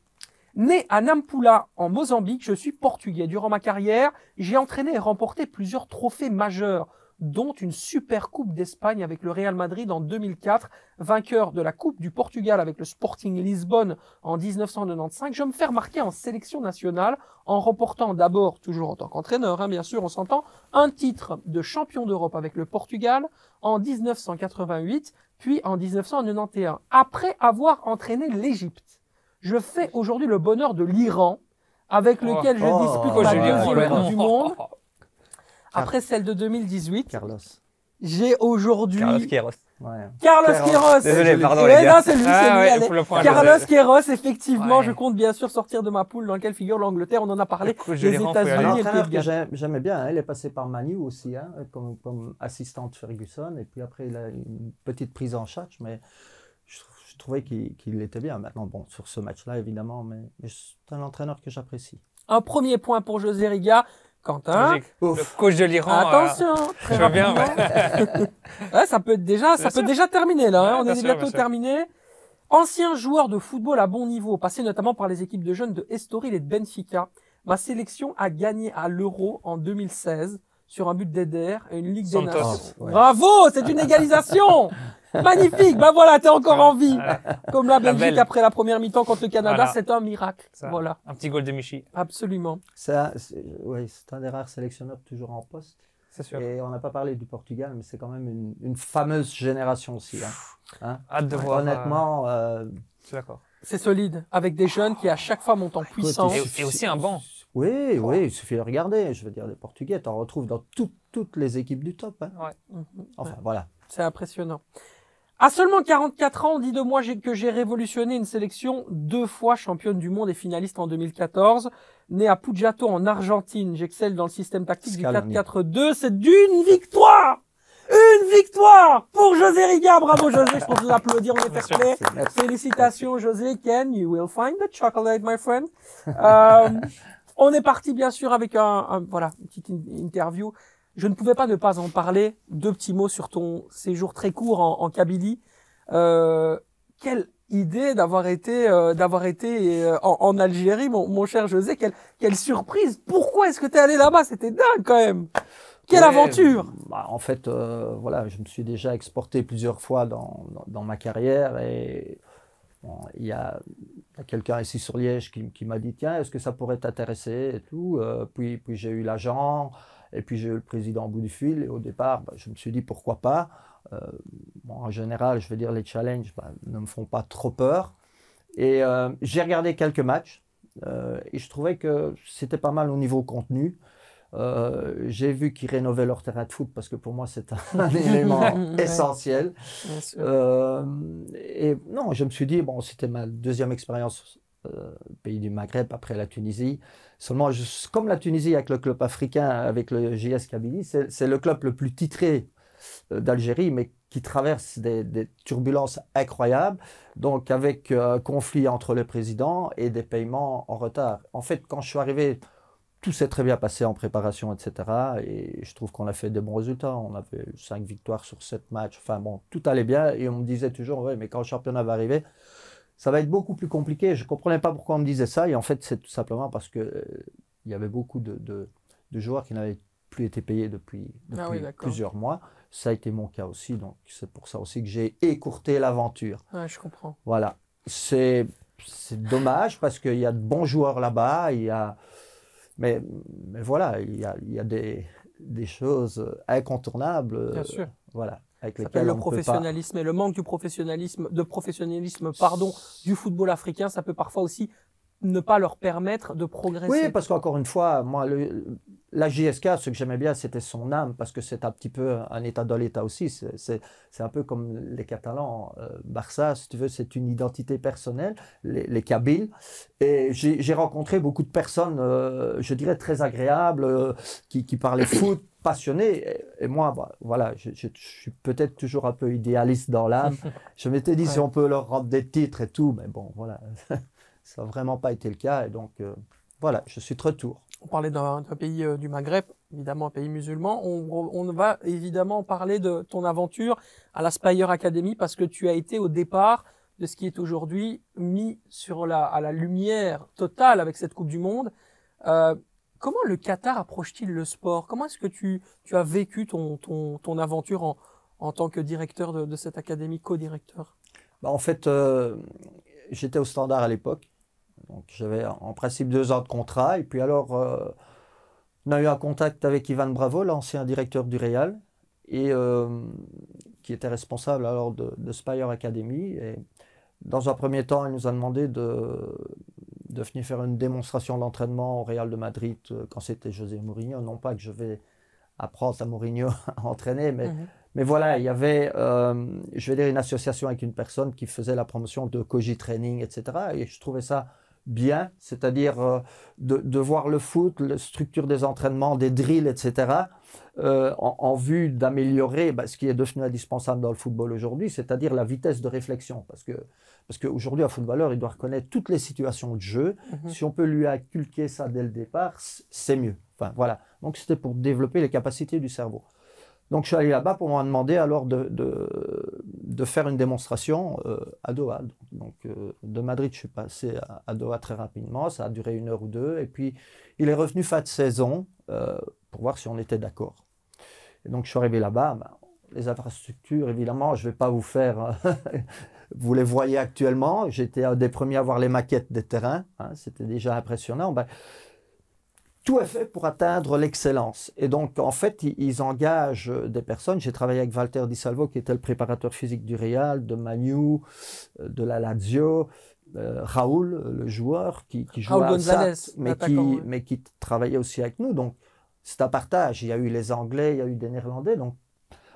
Né à Nampula, en Mozambique, je suis portugais. Durant ma carrière, j'ai entraîné et remporté plusieurs trophées majeurs dont une super coupe d'Espagne avec le Real Madrid en 2004, vainqueur de la Coupe du Portugal avec le Sporting Lisbonne en 1995. Je me fais remarquer en sélection nationale en remportant d'abord, toujours en tant qu'entraîneur, hein, bien sûr, on s'entend, un titre de champion d'Europe avec le Portugal en 1988, puis en 1991, après avoir entraîné l'Égypte. Je fais aujourd'hui le bonheur de l'Iran, avec lequel je oh. dispute oh, la deuxième Coupe du Monde. Après celle de 2018. Carlos. J'ai aujourd'hui. Carlos Queiroz. Ouais. Carlos Queiroz. Désolé, pardon. les gars. Non, c'est lui, ah, c'est lui. Carlos Queiroz, effectivement, je compte bien sûr sortir de ma poule dans laquelle figure l'Angleterre. On en a parlé. Les États-Unis et J'aimais bien. Hein. Il est passé par Manu aussi, hein, comme, comme assistante Ferguson. Et puis après, il a une petite prise en charge, mais je, trouvais qu'il était bien. Maintenant, bon, sur ce match-là, évidemment, mais, mais c'est un entraîneur que j'apprécie. Un premier point pour José Riga. Quentin. Le coach de l'Iran. Euh, Attention. je vois bien. Ouais. ça peut déjà, ça peut déjà terminer là. Hein. On est bientôt terminé. Ancien joueur de football à bon niveau, passé notamment par les équipes de jeunes de Estoril et de Benfica, ma sélection a gagné à l'Euro en 2016 sur un but d'Eder et une Ligue des Santos. Nations. Ouais. Bravo, c'est une égalisation Magnifique Bah voilà, t'es encore en vie Comme la Belgique après la première mi-temps contre le Canada, Voilà. c'est un miracle. Ça. Voilà, Un petit goal de Michi, absolument. C'est un, c'est- ouais, c'est un des rares sélectionneurs toujours en poste. c'est sûr. Et on n'a pas parlé du Portugal, mais c'est quand même une, une fameuse génération aussi. hein. Hâte de voir. euh, Honnêtement, euh, je suis d'accord. C'est solide, avec des jeunes qui à chaque fois montent en puissance. Et, et aussi un banc. oui, oui, il suffit de regarder. Je veux dire, les Portugais, tu en retrouves dans tout- toutes les équipes du top. hein. Mhm. Enfin, voilà. C'est impressionnant. À seulement 44 ans, on dit de moi que j'ai révolutionné une sélection deux fois championne du monde et finaliste en 2014. Né à Pujato en Argentine, j'excelle dans le système tactique du 4-4-2. C'est d'une victoire Une victoire pour José Riga. Bravo José, je pense vous applaudir, on est fair play. Félicitations José, Ken, you will find the chocolate, my friend. Euh, on est parti bien sûr avec un, un- voilà une petite in- interview. Je ne pouvais pas ne pas en parler. Deux petits mots sur ton séjour très court en, en Kabylie. Euh, quelle idée d'avoir été euh, d'avoir été euh, en, en Algérie, mon, mon cher José. Quelle, quelle surprise Pourquoi est-ce que tu es allé là-bas? C'était dingue quand même. Quelle Ouais, aventure bah, En fait, euh, voilà, je me suis déjà exporté plusieurs fois dans, dans, dans ma carrière et bon, il y a, il y a quelqu'un ici sur Liège qui, qui m'a dit tiens, est-ce que ça pourrait t'intéresser? et tout. Euh, puis puis j'ai eu l'agent et puis j'ai eu le président au bout du fil et au départ, bah, je me suis dit pourquoi pas? Euh, bon, en général, je veux dire les challenges bah, ne me font pas trop peur. Et euh, j'ai regardé quelques matchs euh, et je trouvais que c'était pas mal au niveau contenu. Euh, j'ai vu qu'ils rénovaient leur terrain de foot parce que pour moi c'est un, élément essentiel. Euh, et non, je me suis dit, bon, c'était ma deuxième expérience pays du Maghreb après la Tunisie. Seulement, comme la Tunisie avec le club africain, avec le JS Kabylie, c'est le club le plus titré euh, d'Algérie, mais qui traverse des, turbulences incroyables. Donc, avec euh, conflit entre le président et des paiements en retard. En fait, quand je suis arrivé, tout s'est très bien passé en préparation, etc. Et je trouve qu'on a fait de bons résultats. On avait cinq victoires sur sept matchs. Enfin bon, tout allait bien. Et on me disait toujours, ouais, mais quand le championnat va arriver, ça va être beaucoup plus compliqué. Je ne comprenais pas pourquoi on me disait ça. Et en fait, c'est tout simplement parce que euh, il y avait beaucoup de, de- de joueurs qui n'avaient plus été payés depuis, Ah oui, plusieurs mois. Ça a été mon cas aussi. Donc c'est pour ça aussi que j'ai écourté l'aventure. Ouais, je comprends. Voilà. C'est dommage parce qu'il y a de bons joueurs là-bas. Il y a, mais, mais voilà, il y a, il y a des, des choses incontournables. Bien euh, sûr. Voilà. Avec le pas. professionnalisme et le manque du professionnalisme, de professionnalisme, pardon, du football africain, ça peut parfois aussi ne pas leur permettre de progresser. Oui, parce qu'encore une fois, moi, le- la JSK, ce que j'aimais bien, c'était son âme, parce que c'est un petit peu un état dans l'état aussi. C'est- un peu comme les Catalans. euh, Barça, si tu veux, c'est une identité personnelle, les, les Kabyles. Et j'ai rencontré beaucoup de personnes, euh, je dirais, très agréables, euh, qui, qui parlaient foot, passionnés. Et, moi, bah, voilà, je, je- je suis peut-être toujours un peu idéaliste dans l'âme. Je m'étais dit, si on peut leur rendre des titres et tout, mais bon, voilà. Ça n'a vraiment pas été le cas. Et donc, euh, voilà, je suis de retour. On parlait d'un pays euh, du Maghreb, évidemment un pays musulman. On, va évidemment parler de ton aventure à la Spire Academy parce que tu as été au départ de ce qui est aujourd'hui mis sur la, à la lumière totale avec cette Coupe du Monde. Euh, comment le Qatar approche-t-il le sport? Comment est-ce que tu, tu as vécu ton, ton, ton aventure en, en tant que directeur de, de cette académie, co-directeur? Bah, en fait, j'étais au standard à l'époque. Donc, j'avais en principe deux ans de contrat. Et puis, alors, euh, on a eu un contact avec Ivan Bravo, l'ancien directeur du Real, et euh, qui était responsable alors de, de Spire Academy. Et dans un premier temps, il nous a demandé de, de venir faire une démonstration d'entraînement au Real de Madrid euh, quand c'était José Mourinho. Non pas que je vais apprendre à Mourinho à entraîner, mais Mhm. mais voilà, il y avait, euh, je vais dire, une association avec une personne qui faisait la promotion de Koji Training, etc. Et je trouvais ça bien, c'est-à-dire euh, de, de voir le foot, la structure des entraînements, des drills, etc., euh, en, en vue d'améliorer bah, ce qui est devenu indispensable dans le football aujourd'hui, c'est-à-dire la vitesse de réflexion. Parce que parce qu'aujourd'hui, un footballeur, il doit reconnaître toutes les situations de jeu. Mhm. Si on peut lui inculquer ça dès le départ, c'est mieux. Enfin, voilà. Donc, c'était pour développer les capacités du cerveau. Donc, je suis allé là-bas pour m'en demander alors de, de, faire une démonstration euh, à Doha. Donc, euh, de Madrid, je suis passé à, à Doha très rapidement. Ça a duré une heure ou deux. Et puis, il est revenu fin de saison euh, pour voir si on était d'accord. Et donc je suis arrivé là-bas. Ben, les infrastructures, évidemment, je ne vais pas vous faire. vous les voyez actuellement. J'étais un des premiers à voir les maquettes des terrains. Hein, C'était déjà impressionnant. Ben, tout est fait pour atteindre l'excellence. Et donc, en fait, ils, engagent des personnes. J'ai travaillé avec Walter Di Salvo, qui était le préparateur physique du Real, de Manu, euh, de la Lazio, euh, Raoul, le joueur, qui, qui jouait à SAT, mais qui, mais qui travaillait aussi avec nous. Donc, c'est un partage. Il y a eu les Anglais, il y a eu des Néerlandais. Donc,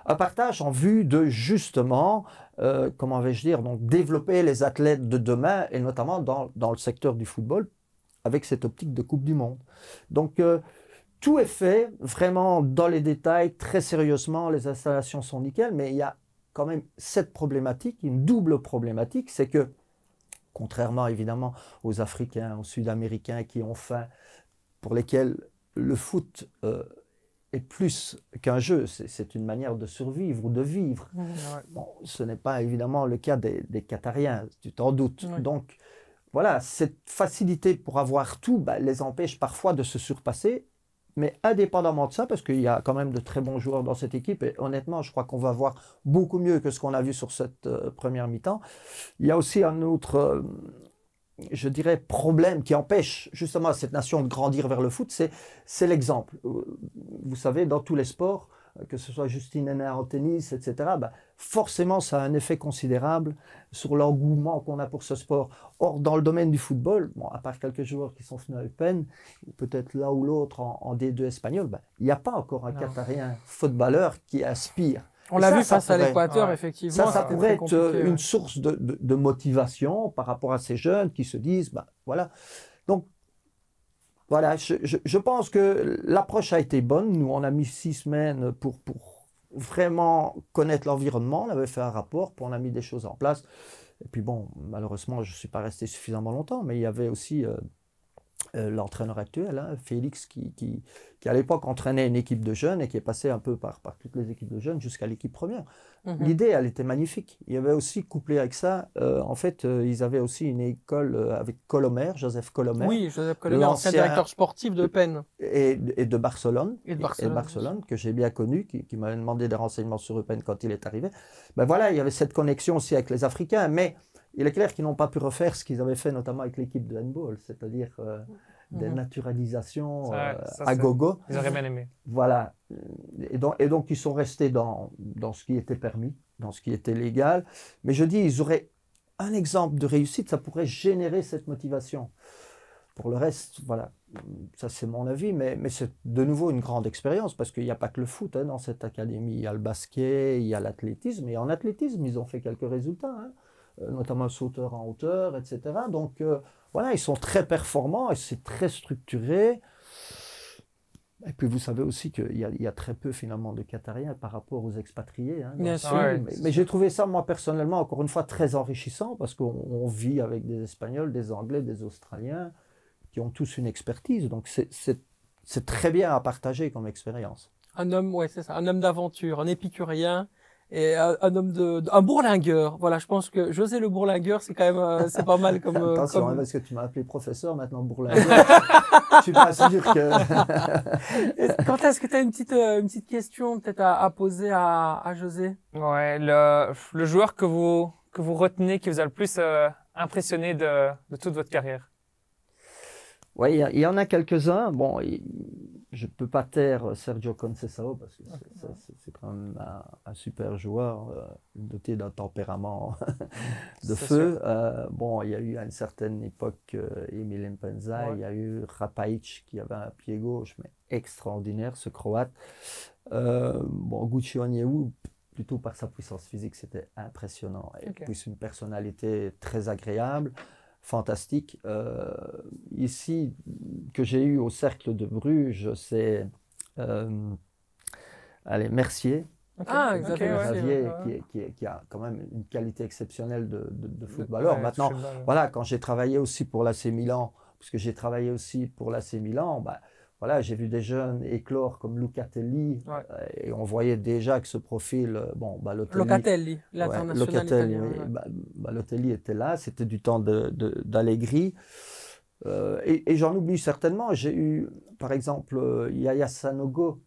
un partage en vue de justement, euh, comment vais-je dire, donc développer les athlètes de demain et notamment dans, dans, le secteur du football avec cette optique de Coupe du Monde. Donc euh, tout est fait vraiment dans les détails, très sérieusement, les installations sont nickel, mais il y a quand même cette problématique, une double problématique, c'est que contrairement évidemment aux Africains, aux Sud-Américains qui ont faim, pour lesquels le foot euh, est plus qu'un jeu, c'est une manière de survivre ou de vivre. Bon, ce n'est pas évidemment le cas des, des Qatariens, tu t'en doutes. Donc, voilà, cette facilité pour avoir tout bah, les empêche parfois de se surpasser. Mais indépendamment de ça, parce qu'il y a quand même de très bons joueurs dans cette équipe, et honnêtement, je crois qu'on va voir beaucoup mieux que ce qu'on a vu sur cette euh, première mi-temps. Il y a aussi un autre, euh, je dirais, problème qui empêche justement cette nation de grandir vers le foot, c'est l'exemple. Euh, vous savez, dans tous les sports, que ce soit Justine Henner en tennis, etc., bah, forcément, ça a un effet considérable sur l'engouement qu'on a pour ce sport. Or, dans le domaine du football, bon, à part quelques joueurs qui sont venus à Eupen, peut-être l'un ou l'autre en, D2 espagnol, bah, il n'y a pas encore un Qatarien footballeur qui aspire. On l'a vu face à l'Équateur, effectivement. Ça, ça pourrait être euh, une source de, de, motivation par rapport à ces jeunes qui se disent, bah, voilà. Donc, voilà, je, pense que l'approche a été bonne. Nous, on a mis six semaines pour, pour vraiment connaître l'environnement. On avait fait un rapport, puis on a mis des choses en place. Et puis bon, malheureusement, je ne suis pas resté suffisamment longtemps, mais il y avait aussi euh, euh, l'entraîneur actuel, hein, Félix, qui, qui, qui à l'époque entraînait une équipe de jeunes et qui est passé un peu par, par toutes les équipes de jeunes jusqu'à l'équipe première. Mhm. L'idée, elle était magnifique. Il y avait aussi couplé avec ça, euh, en fait, euh, ils avaient aussi une école avec Colomer, Joseph Colomer. Oui, Joseph Colomer, ancien directeur sportif de Penn. Et, et, de Barcelone. Et de Barcelone. Et Barcelone que j'ai bien connu, qui, qui m'avait demandé des renseignements sur Penn quand il est arrivé. Ben voilà, il y avait cette connexion aussi avec les Africains, mais il est clair qu'ils n'ont pas pu refaire ce qu'ils avaient fait notamment avec l'équipe de handball, c'est-à-dire euh, des mhm. naturalisations euh, à gogo. Ils auraient bien aimé. Voilà. Et donc, et donc ils sont restés dans, dans ce qui était permis, dans ce qui était légal. Mais je dis, ils auraient un exemple de réussite, ça pourrait générer cette motivation. Pour le reste, voilà, ça c'est mon avis, mais, mais c'est de nouveau une grande expérience parce qu'il n'y a pas que le foot hein, dans cette académie. Il y a le basket, il y a l'athlétisme, et en athlétisme, ils ont fait quelques résultats. Hein. Euh, notamment sauteur en hauteur, etc. Donc euh, voilà, ils sont très performants et c'est très structuré. Et puis vous savez aussi qu'il y, y, a très peu finalement de Qatariens par rapport aux expatriés. Hein, Bien sûr. mais, j'ai trouvé ça moi personnellement encore une fois très enrichissant parce qu'on vit avec des Espagnols, des Anglais, des Australiens qui ont tous une expertise. Donc c'est très bien à partager comme expérience. Un homme, ouais, c'est ça, un homme d'aventure, un épicurien et un, homme de, un bourlingueur. Voilà, je pense que José le bourlingueur, c'est quand même, euh, c'est pas mal comme. Euh, Attention, comme... Hein, parce que tu m'as appelé professeur, maintenant bourlingueur. je suis pas sûr que. Quand est-ce que tu as une petite, euh, une petite question peut-être à, à, poser à, à José? Ouais, le, le joueur que vous, que vous retenez, qui vous a le plus impressionné de, de toute votre carrière? Oui, il y, en a quelques-uns. Bon, je ne peux pas taire Sergio Conceição parce que c'est quand même un, super joueur euh, doté d'un tempérament de feu. Euh, bon, il y a eu à une certaine époque euh, Emile Mpenza, il y a eu Rapaic qui avait un pied gauche, mais extraordinaire, ce croate. bon, Gucci Onyewu, plutôt par sa puissance physique, c'était impressionnant. Et puis une personnalité très agréable fantastique. Euh, ici, que j'ai eu au Cercle de Bruges, c'est euh, allez, Mercier. Ah, exactement. qui, a quand même une qualité exceptionnelle de, de, footballeur. Maintenant, voilà, quand j'ai travaillé aussi pour l'AC Milan, parce que j'ai travaillé aussi pour l'AC Milan, bah, voilà, j'ai vu des jeunes éclore comme Lucatelli, euh, et on voyait déjà que ce profil, euh, bon, Balotelli. Locatelli, l'international Locatelli, Balotelli était là, c'était du temps d'Allegri. De, Euh, et, j'en oublie certainement. J'ai eu, par exemple, euh, Yaya Sanogo,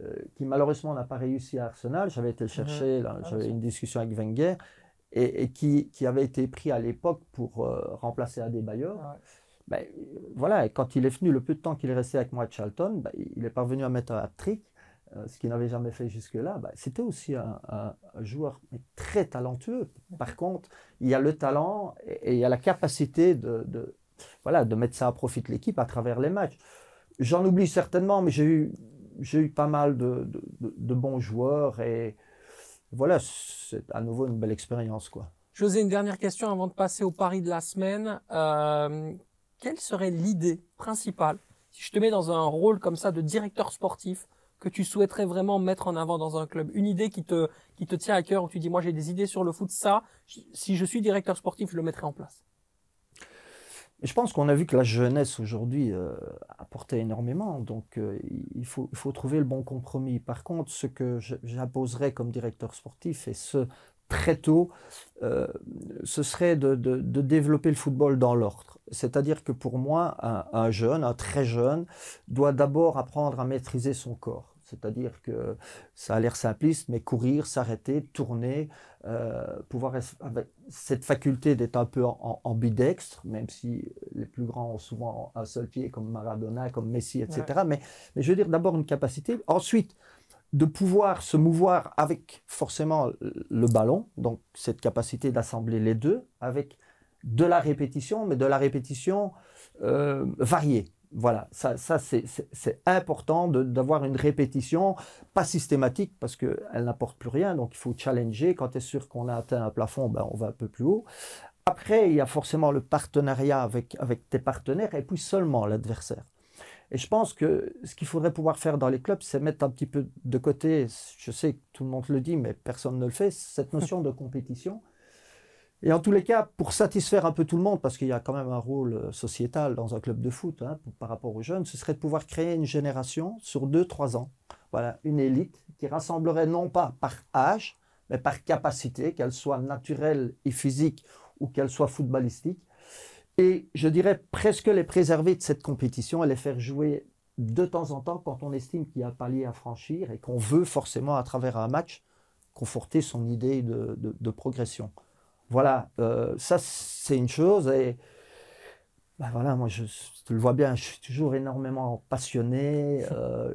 euh, qui malheureusement n'a pas réussi à Arsenal. J'avais été le mhm. chercher, ah, j'avais une discussion avec Wenger, et, qui, qui, avait été pris à l'époque pour remplacer Adebayor. Ouais. Ben, voilà, quand il est venu, le peu de temps qu'il est resté avec moi à Charlton, ben, il est parvenu à mettre un hat-trick, ce qu'il n'avait jamais fait jusque-là. Ben, c'était aussi un, joueur très talentueux. Par contre, il y a le talent et, il y a la capacité de voilà, de mettre ça à profit de l'équipe à travers les matchs. J'en oublie certainement, mais j'ai eu, eu pas mal de, de, bons joueurs et voilà, c'est à nouveau une belle expérience. quoi. José, une dernière question avant de passer au pari de la semaine. Euh, quelle serait l'idée principale, si je te mets dans un rôle comme ça de directeur sportif, que tu souhaiterais vraiment mettre en avant dans un club? Une idée qui te, tient à cœur, où tu dis, moi j'ai des idées sur le foot, ça, si je suis directeur sportif, je le mettrai en place je pense qu'on a vu que la jeunesse aujourd'hui euh, apportait énormément, donc euh, il, faut, il faut trouver le bon compromis. Par contre, ce que j'imposerais comme directeur sportif, et ce très tôt, euh, ce serait de, de, de, développer le football dans l'ordre. C'est-à-dire que pour moi, un, un, jeune, un très jeune, doit d'abord apprendre à maîtriser son corps. C'est-à-dire que ça a l'air simpliste, mais courir, s'arrêter, tourner, euh, pouvoir avec cette faculté d'être un peu ambidextre, même si les plus grands ont souvent un seul pied, comme Maradona, comme Messi, etc. Mais, mais je veux dire d'abord une capacité. Ensuite, de pouvoir se mouvoir avec forcément le ballon, donc cette capacité d'assembler les deux, avec de la répétition, mais de la répétition euh, variée. Voilà, ça, ça c'est important d'avoir une répétition, pas systématique parce qu'elle n'apporte plus rien, donc il faut challenger. Quand tu es sûr qu'on a atteint un plafond, ben, on va un peu plus haut. Après, il y a forcément le partenariat avec, avec tes partenaires et puis seulement l'adversaire. Et je pense que ce qu'il faudrait pouvoir faire dans les clubs, c'est mettre un petit peu de côté, je sais que tout le monde le dit, mais personne ne le fait, cette notion de compétition. Et en tous les cas, pour satisfaire un peu tout le monde, parce qu'il y a quand même un rôle euh, sociétal dans un club de foot hein, par rapport aux jeunes, ce serait de pouvoir créer une génération sur deux, trois ans. Voilà, une élite qui rassemblerait non pas par âge, mais par capacité, qu'elle soit naturelle et physique ou qu'elle soit footballistique. Et je dirais presque les préserver de cette compétition et les faire jouer de temps en temps quand on estime qu'il y a un palier à franchir et qu'on veut forcément, à travers un match, conforter son idée de, de progression. Voilà, euh, ça c'est une chose. Et ben voilà, moi je, le vois bien, je suis toujours énormément passionné. Euh,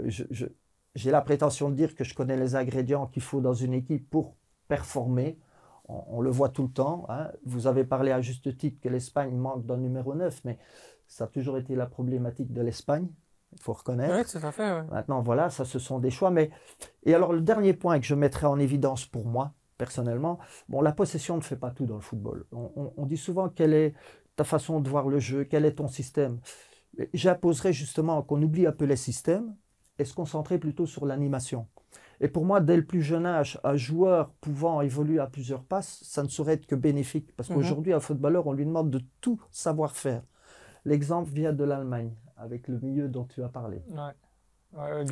j'ai la prétention de dire que je connais les ingrédients qu'il faut dans une équipe pour performer. On, le voit tout le temps. Hein. Vous avez parlé à juste titre que l'Espagne manque d'un numéro 9, mais ça a toujours été la problématique de l'Espagne. Il faut reconnaître. Oui, tout à fait. Maintenant, voilà, ça, ce sont des choix. Mais... Et alors, le dernier point que je mettrai en évidence pour moi, personnellement. Bon, la possession ne fait pas tout dans le football. On, dit souvent quelle est ta façon de voir le jeu, quel est ton système. J'imposerais justement qu'on oublie un peu les systèmes et se concentrer plutôt sur l'animation. Et pour moi, dès le plus jeune âge, un joueur pouvant évoluer à plusieurs passes, ça ne saurait être que bénéfique. Parce mhm. qu'aujourd'hui, un footballeur, on lui demande de tout savoir faire. L'exemple vient de l'Allemagne, avec le milieu dont tu as parlé.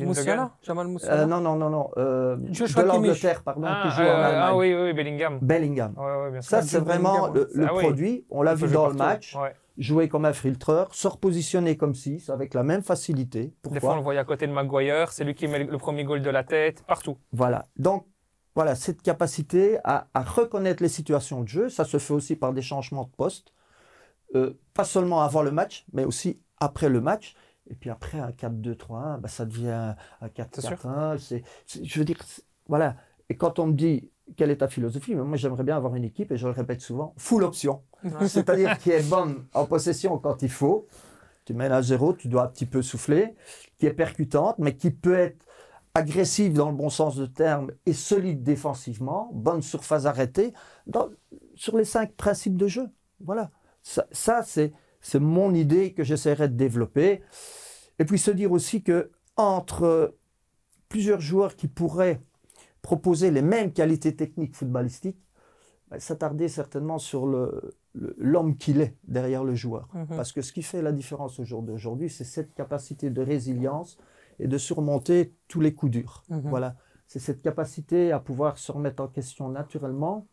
Moussiala Jamal Moussiala euh, Non, non, non, non. Euh, de l'Angleterre, pardon, ah, qui joue en euh, Allemagne. Ah oui, oui, Bellingham. Bellingham. Ça, c'est vraiment le, ah produit. On l'a vu dans le match. Jouer comme un filtreur, se repositionner comme 6, avec la même facilité. Pourquoi Des fois, on le voyait à côté de Maguire. C'est lui qui met le premier goal de la tête, partout. Voilà. Donc, voilà, cette capacité à, à reconnaître les situations de jeu, ça se fait aussi par des changements de poste. Euh, pas seulement avant le match, mais aussi après le match. Et puis après, un 4-2-3-1, bah, ça devient un 4-4-1. je veux dire, voilà. Et quand on me dit quelle est ta philosophie, mais moi j'aimerais bien avoir une équipe, et je le répète souvent, full option. C'est-à-dire qui est bonne en possession quand il faut. Tu mènes à zéro, tu dois un petit peu souffler, qui est percutante, mais qui peut être agressive dans le bon sens de terme et solide défensivement, bonne surface arrêtée, dans, sur les cinq principes de jeu. Voilà. Ça, ça c'est c'est mon idée que j'essaierai de développer. Et puis se dire aussi que entre plusieurs joueurs qui pourraient proposer les mêmes qualités techniques footballistiques, ben, s'attarder certainement sur l'homme qu'il est derrière le joueur. Mhm. Parce que ce qui fait la différence au jour d'aujourd'hui, c'est cette capacité de résilience et de surmonter tous les coups durs. Mhm. Voilà. C'est cette capacité à pouvoir se remettre en question naturellement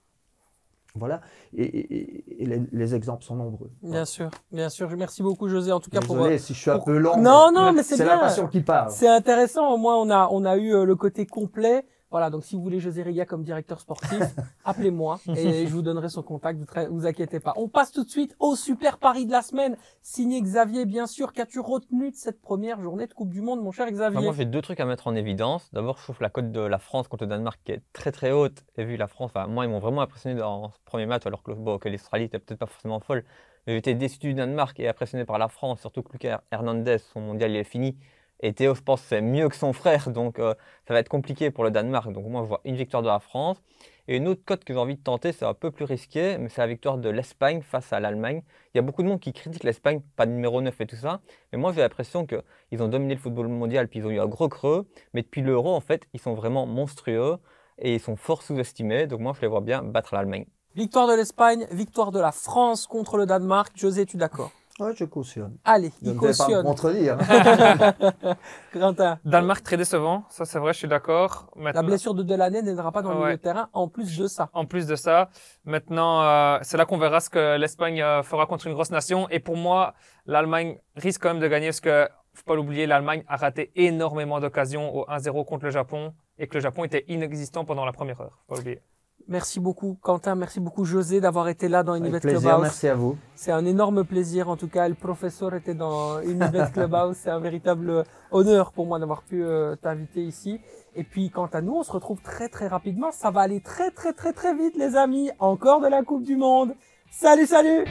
Voilà, et, les, exemples sont nombreux. Bien sûr, bien sûr. Merci beaucoup José, en tout cas Désolé pour. si je suis un peu long. Non, non, mais c'est bien. C'est la passion qui parle. C'est intéressant. Au moins, on a, on a eu euh, le côté complet. Voilà, donc si vous voulez José Riga comme directeur sportif, appelez-moi et je vous donnerai son contact, vous, vous inquiétez pas. On passe tout de suite au super pari de la semaine, signé Xavier, bien sûr. Qu'as-tu retenu de cette première journée de Coupe du Monde, mon cher Xavier? Moi, j'ai deux trucs à mettre en évidence. D'abord, je trouve la cote de la France contre le Danemark qui est très très haute. Et vu la France, moi, ils m'ont vraiment impressionné dans ce premier match, alors que, bon, que l'Australie était peut-être pas forcément folle. Mais j'étais déçu du Danemark et impressionné par la France, surtout que Lucas Hernandez, son mondial, il est fini. Et Théo, je pense, c'est mieux que son frère, donc euh, ça va être compliqué pour le Danemark. Donc moi, je vois une victoire de la France. Et une autre cote que j'ai envie de tenter, c'est un peu plus risqué, mais c'est la victoire de l'Espagne face à l'Allemagne. Il y a beaucoup de monde qui critique l'Espagne, pas de numéro 9 et tout ça. Mais moi, j'ai l'impression qu'ils ont dominé le football mondial, puis ils ont eu un gros creux. Mais depuis l'Euro, en fait, ils sont vraiment monstrueux et ils sont fort sous-estimés. Donc moi, je les vois bien battre l'Allemagne. Victoire de l'Espagne, victoire de la France contre le Danemark. José, tu d'accord? Ouais, je cautionne. Allez, je il ne cautionne. Vais pas me contredire. Quentin. Danemark très décevant, ça c'est vrai, je suis d'accord. La blessure de Delaney n'aidera pas dans le milieu de terrain, en plus de ça. En plus de ça, maintenant, euh, c'est là qu'on verra ce que l'Espagne euh, fera contre une grosse nation. Et pour moi, l'Allemagne risque quand même de gagner parce que, faut pas l'oublier, l'Allemagne a raté énormément d'occasions au 1-0 contre le Japon et que le Japon était inexistant pendant la première heure. Faut pas l'oublier. Merci beaucoup Quentin, merci beaucoup José d'avoir été là dans plaisir, Clubhouse. Merci à vous. C'est un énorme plaisir en tout cas. Le professeur était dans Unibet Clubhouse. C'est un véritable honneur pour moi d'avoir pu euh, t'inviter ici. Et puis quant à nous, on se retrouve très très rapidement. Ça va aller très très très très vite les amis. Encore de la Coupe du Monde. Salut salut